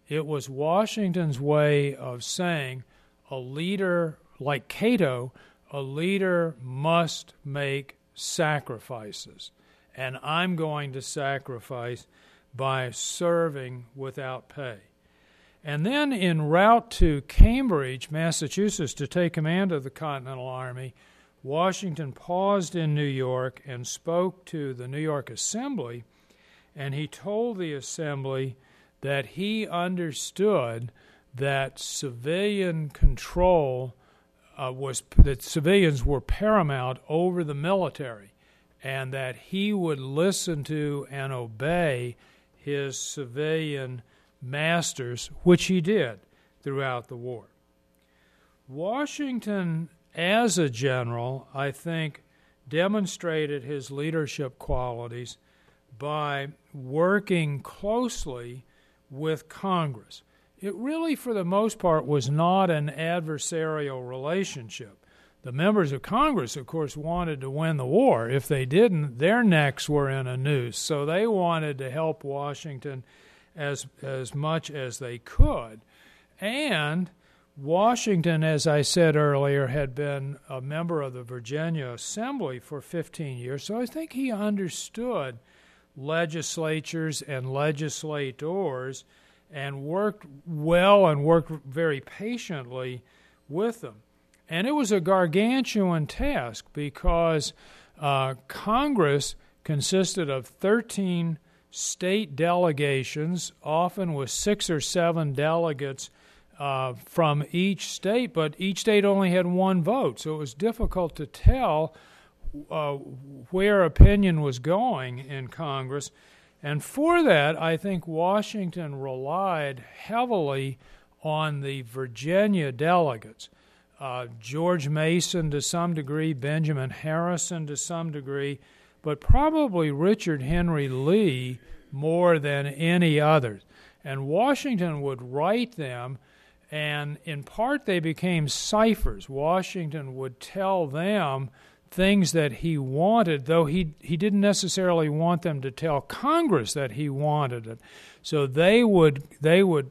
It was Washington's way of saying a leader, like Cato, a leader must make sacrifices. And I'm going to sacrifice by serving without pay. And then en route to Cambridge, Massachusetts, to take command of the Continental Army, Washington paused in New York and spoke to the New York Assembly, and he told the Assembly that he understood that civilian control uh, was that civilians were paramount over the military, and that he would listen to and obey his civilian masters, which he did throughout the war. Washington, as a general, I think, demonstrated his leadership qualities by working closely with Congress. It really, for the most part, was not an adversarial relationship. The members of Congress, of course, wanted to win the war. If they didn't, their necks were in a noose. So they wanted to help Washington as as much as they could. And Washington, as I said earlier, had been a member of the Virginia Assembly for 15 years, so I think he understood legislatures and legislators and worked well and worked very patiently with them. And it was a gargantuan task because uh, Congress consisted of 13 state delegations, often with six or seven delegates uh, from each state, but each state only had one vote, so it was difficult to tell uh, where opinion was going in Congress. And for that, I think Washington relied heavily on the Virginia delegates. Uh, George Mason to some degree, Benjamin Harrison to some degree, but probably Richard Henry Lee more than any others. And Washington would write them, and in part they became ciphers. Washington would tell them things that he wanted, though he, he didn't necessarily want them to tell Congress that he wanted it. So they would they would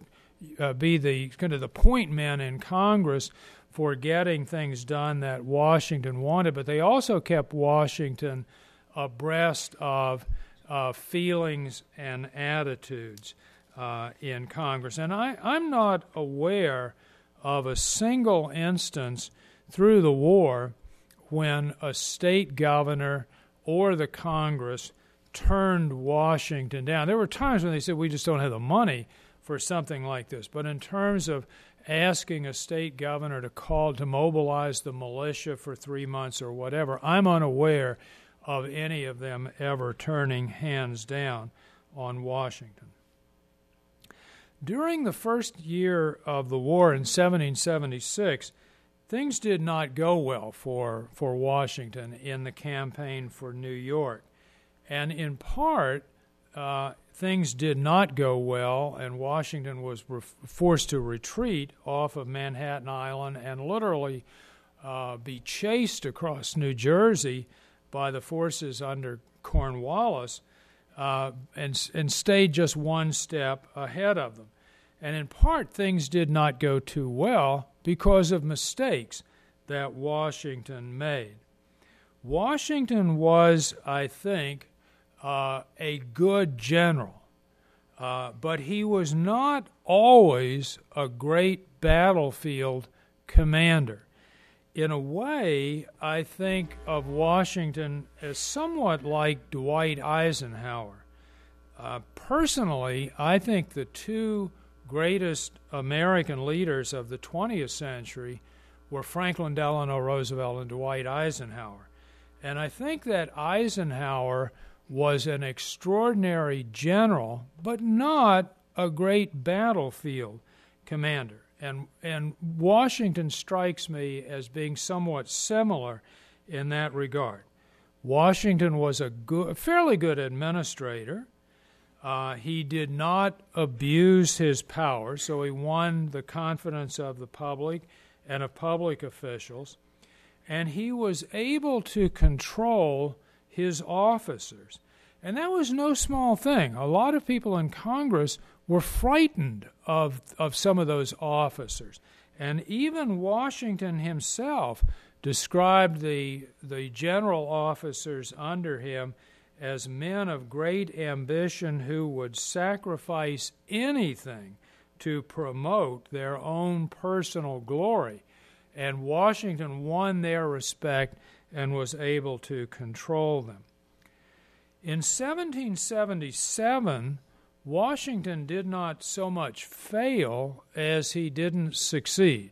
uh, be the kind of the point men in Congress for getting things done that Washington wanted, but they also kept Washington abreast of uh, feelings and attitudes uh, in Congress. And I, I'm not aware of a single instance through the war when a state governor or the Congress turned Washington down. There were times when they said, we just don't have the money for something like this. But in terms of asking a state governor to call to mobilize the militia for three months or whatever, I'm unaware of any of them ever turning hands down on Washington. During the first year of the war in 1776, things did not go well for, for Washington in the campaign for New York. And in part, uh, things did not go well, and Washington was re- forced to retreat off of Manhattan Island and literally uh, be chased across New Jersey by the forces under Cornwallis uh, and, and stayed just one step ahead of them. And in part, things did not go too well because of mistakes that Washington made. Washington was, I think, uh, a good general, uh, but he was not always a great battlefield commander in a way, I think of Washington as somewhat like Dwight Eisenhower. Uh, personally, I think the two greatest American leaders of the 20th century were Franklin Delano Roosevelt and Dwight Eisenhower. And I think that Eisenhower was an extraordinary general, but not a great battlefield commander and and Washington strikes me as being somewhat similar in that regard. Washington was a good, fairly good administrator. Uh, he did not abuse his power, so he won the confidence of the public and of public officials, and he was able to control his officers. And that was no small thing. A lot of people in Congress were frightened of, of some of those officers. And even Washington himself described the, the general officers under him as men of great ambition who would sacrifice anything to promote their own personal glory. And Washington won their respect and was able to control them. In 1777, Washington did not so much fail as he didn't succeed.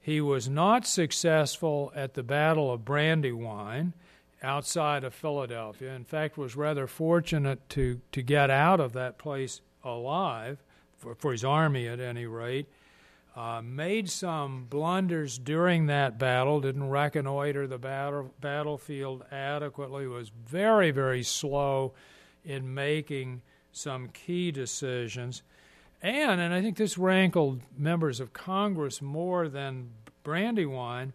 He was not successful at the Battle of Brandywine outside of Philadelphia. In fact, was rather fortunate to, to get out of that place alive, for, for his army at any rate. Uh, made some blunders during that battle, didn't reconnoiter the battle, battlefield adequately, was very, very slow in making some key decisions. And, and I think this rankled members of Congress more than Brandywine,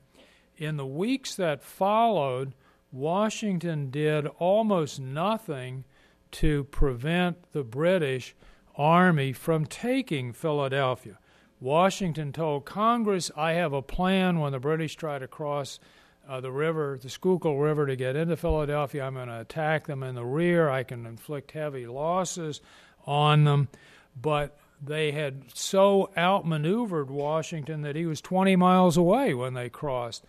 in the weeks that followed, Washington did almost nothing to prevent the British army from taking Philadelphia. Washington told Congress, I have a plan when the British try to cross uh, the river, the Schuylkill River, to get into Philadelphia. I'm going to attack them in the rear. I can inflict heavy losses on them. But they had so outmaneuvered Washington that he was 20 miles away when they crossed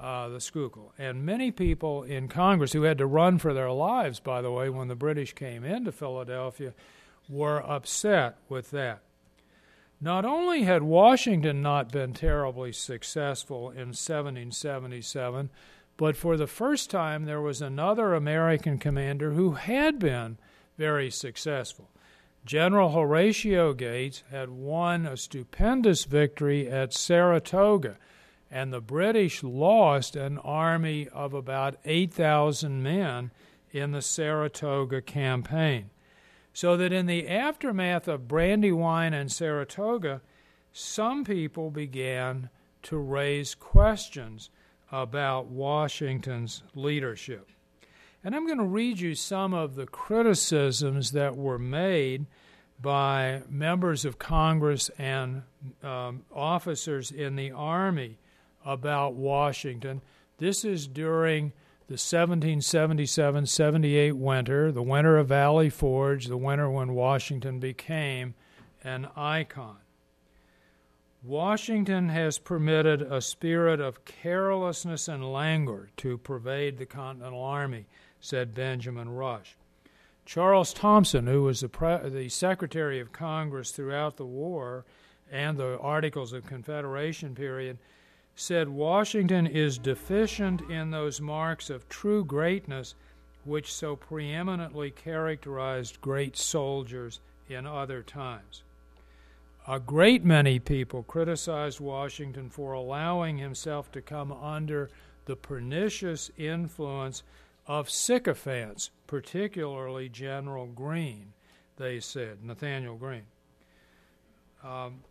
uh, the Schuylkill. And many people in Congress who had to run for their lives, by the way, when the British came into Philadelphia, were upset with that. Not only had Washington not been terribly successful in 1777, but for the first time there was another American commander who had been very successful. General Horatio Gates had won a stupendous victory at Saratoga, and the British lost an army of about 8,000 men in the Saratoga campaign. So that in the aftermath of Brandywine and Saratoga, some people began to raise questions about Washington's leadership. And I'm going to read you some of the criticisms that were made by members of Congress and um, officers in the Army about Washington. This is during the 1777 78 winter, the winter of Valley Forge, the winter when Washington became an icon. Washington has permitted a spirit of carelessness and languor to pervade the Continental Army, said Benjamin Rush. Charles Thomson, who was the, pre- the Secretary of Congress throughout the war and the Articles of Confederation period, said Washington is deficient in those marks of true greatness which so preeminently characterized great soldiers in other times. A great many people criticized Washington for allowing himself to come under the pernicious influence of sycophants, particularly General Greene, they said, Nathanael Greene. Um,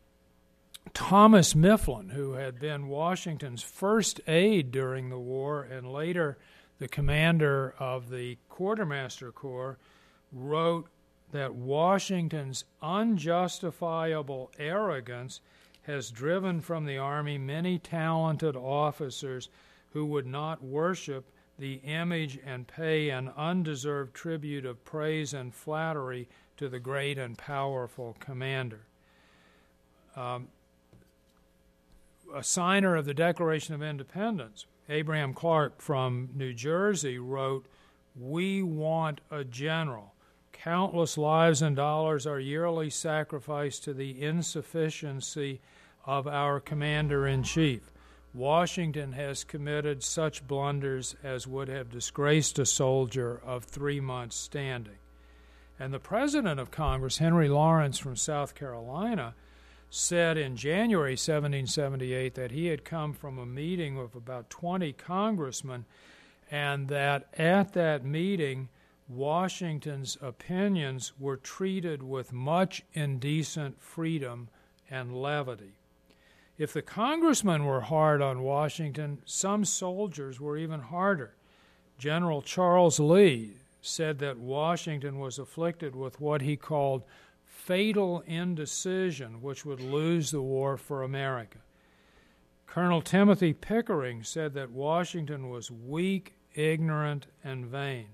Thomas Mifflin, who had been Washington's first aide during the war and later the commander of the Quartermaster Corps, wrote that Washington's unjustifiable arrogance has driven from the Army many talented officers who would not worship the image and pay an undeserved tribute of praise and flattery to the great and powerful commander. Um, a signer of the Declaration of Independence, Abraham Clark from New Jersey, wrote, We want a general. Countless lives and dollars are yearly sacrificed to the insufficiency of our commander in chief. Washington has committed such blunders as would have disgraced a soldier of three months' standing. And the President of Congress, Henry Laurens from South Carolina, said in January 1778 that he had come from a meeting of about 20 congressmen and that at that meeting Washington's opinions were treated with much indecent freedom and levity. If the congressmen were hard on Washington, some soldiers were even harder. General Charles Lee said that Washington was afflicted with what he called fatal indecision, which would lose the war for America. Colonel Timothy Pickering said that Washington was weak, ignorant, and vain.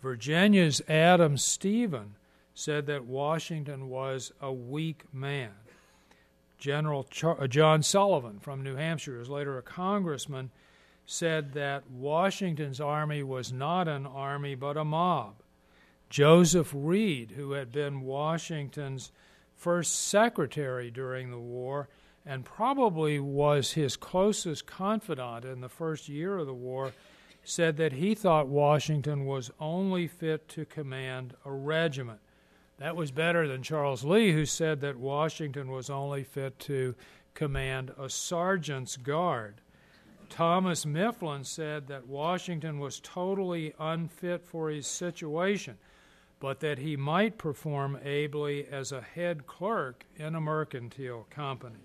Virginia's Adam Stephen said that Washington was a weak man. General Char- uh, John Sullivan from New Hampshire, who was later a congressman, said that Washington's army was not an army but a mob. Joseph Reed, who had been Washington's first secretary during the war and probably was his closest confidant in the first year of the war, said that he thought Washington was only fit to command a regiment. That was better than Charles Lee, who said that Washington was only fit to command a sergeant's guard. Thomas Mifflin said that Washington was totally unfit for his situation, but that he might perform ably as a head clerk in a mercantile company.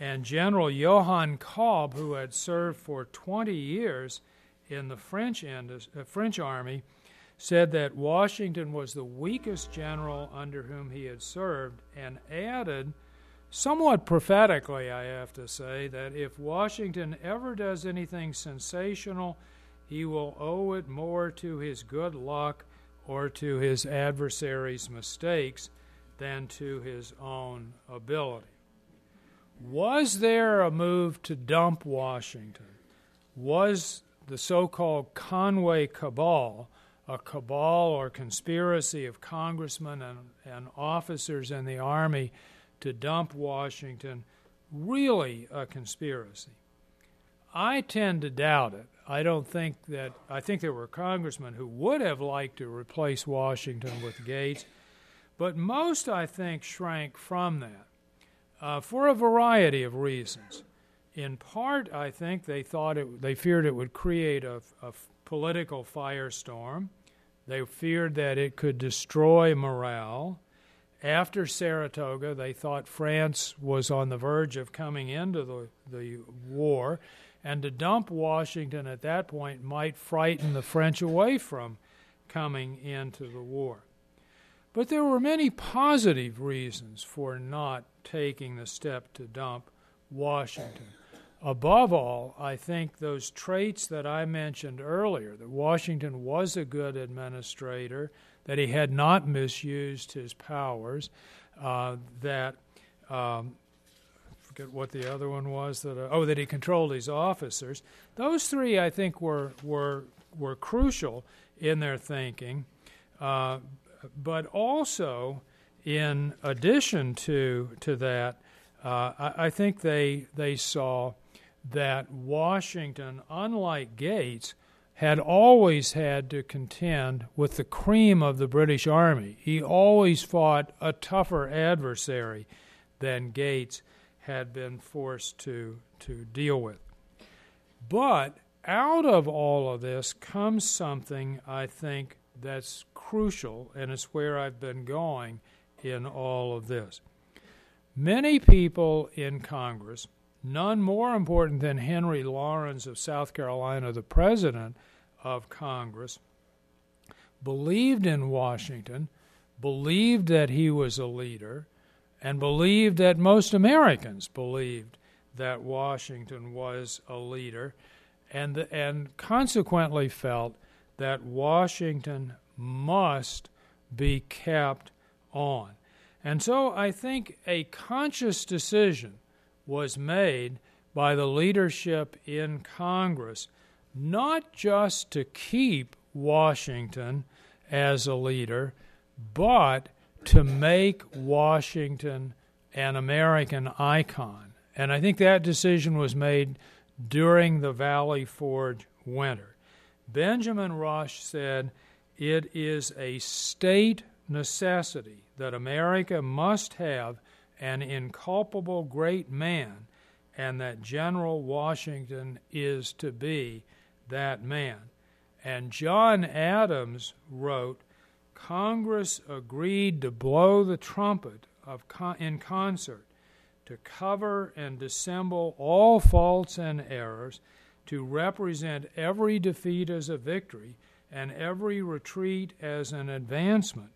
And General Johann Kalb, who had served for 20 years in the French, uh, French army, said that Washington was the weakest general under whom he had served, and added, somewhat prophetically, I have to say, that if Washington ever does anything sensational, he will owe it more to his good luck or to his adversary's mistakes than to his own ability. Was there a move to dump Washington? Was the so called Conway Cabal a cabal or conspiracy of congressmen and, and officers in the Army to dump Washington really a conspiracy? I tend to doubt it. I don't think that, I think there were congressmen who would have liked to replace Washington with Gates, but most, I think, shrank from that uh, for a variety of reasons. In part, I think they thought it, they feared it would create a, a political firestorm. They feared that it could destroy morale. After Saratoga, they thought France was on the verge of coming into the, the war, and to dump Washington at that point might frighten the French away from coming into the war. But there were many positive reasons for not taking the step to dump Washington above all, I think those traits that I mentioned earlier that Washington was a good administrator, that he had not misused his powers, uh, that um, forget what the other one was that uh, oh that he controlled his officers. Those three I think were were were crucial in their thinking, uh, but also in addition to to that, uh, I, I, think they they saw that Washington, unlike Gates, had always had to contend with the cream of the British Army. He always fought a tougher adversary than Gates had been forced to, to deal with. But out of all of this comes something I think that's crucial, and it's where I've been going in all of this. Many people in Congress none more important than Henry Laurens of South Carolina, the president of Congress, believed in Washington, believed that he was a leader, and believed that most Americans believed that Washington was a leader, and, and consequently felt that Washington must be kept on. And so I think a conscious decision was made by the leadership in Congress, not just to keep Washington as a leader, but to make Washington an American icon. And I think that decision was made during the Valley Forge winter. Benjamin Rush said, It is a state necessity that America must have an inculpable great man, and that General Washington is to be that man. And John Adams wrote Congress agreed to blow the trumpet of con- in concert to cover and dissemble all faults and errors, to represent every defeat as a victory and every retreat as an advancement,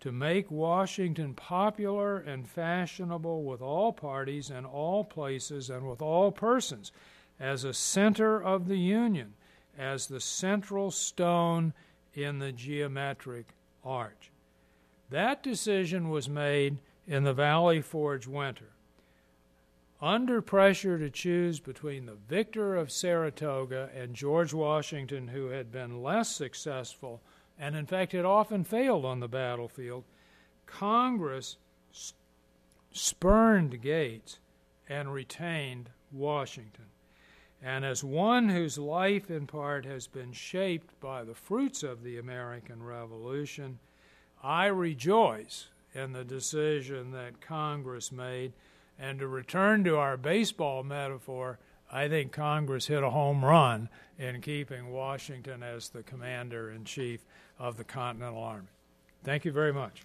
to make Washington popular and fashionable with all parties and all places and with all persons, as a center of the Union, as the central stone in the geometric arch. That decision was made in the Valley Forge winter. Under pressure to choose between the victor of Saratoga and George Washington, who had been less successful and, in fact, had often failed on the battlefield, Congress spurned Gates and retained Washington. And as one whose life in part has been shaped by the fruits of the American Revolution, I rejoice in the decision that Congress made. And to return to our baseball metaphor, I think Congress hit a home run in keeping Washington as the commander in chief of the Continental Army. Thank you very much.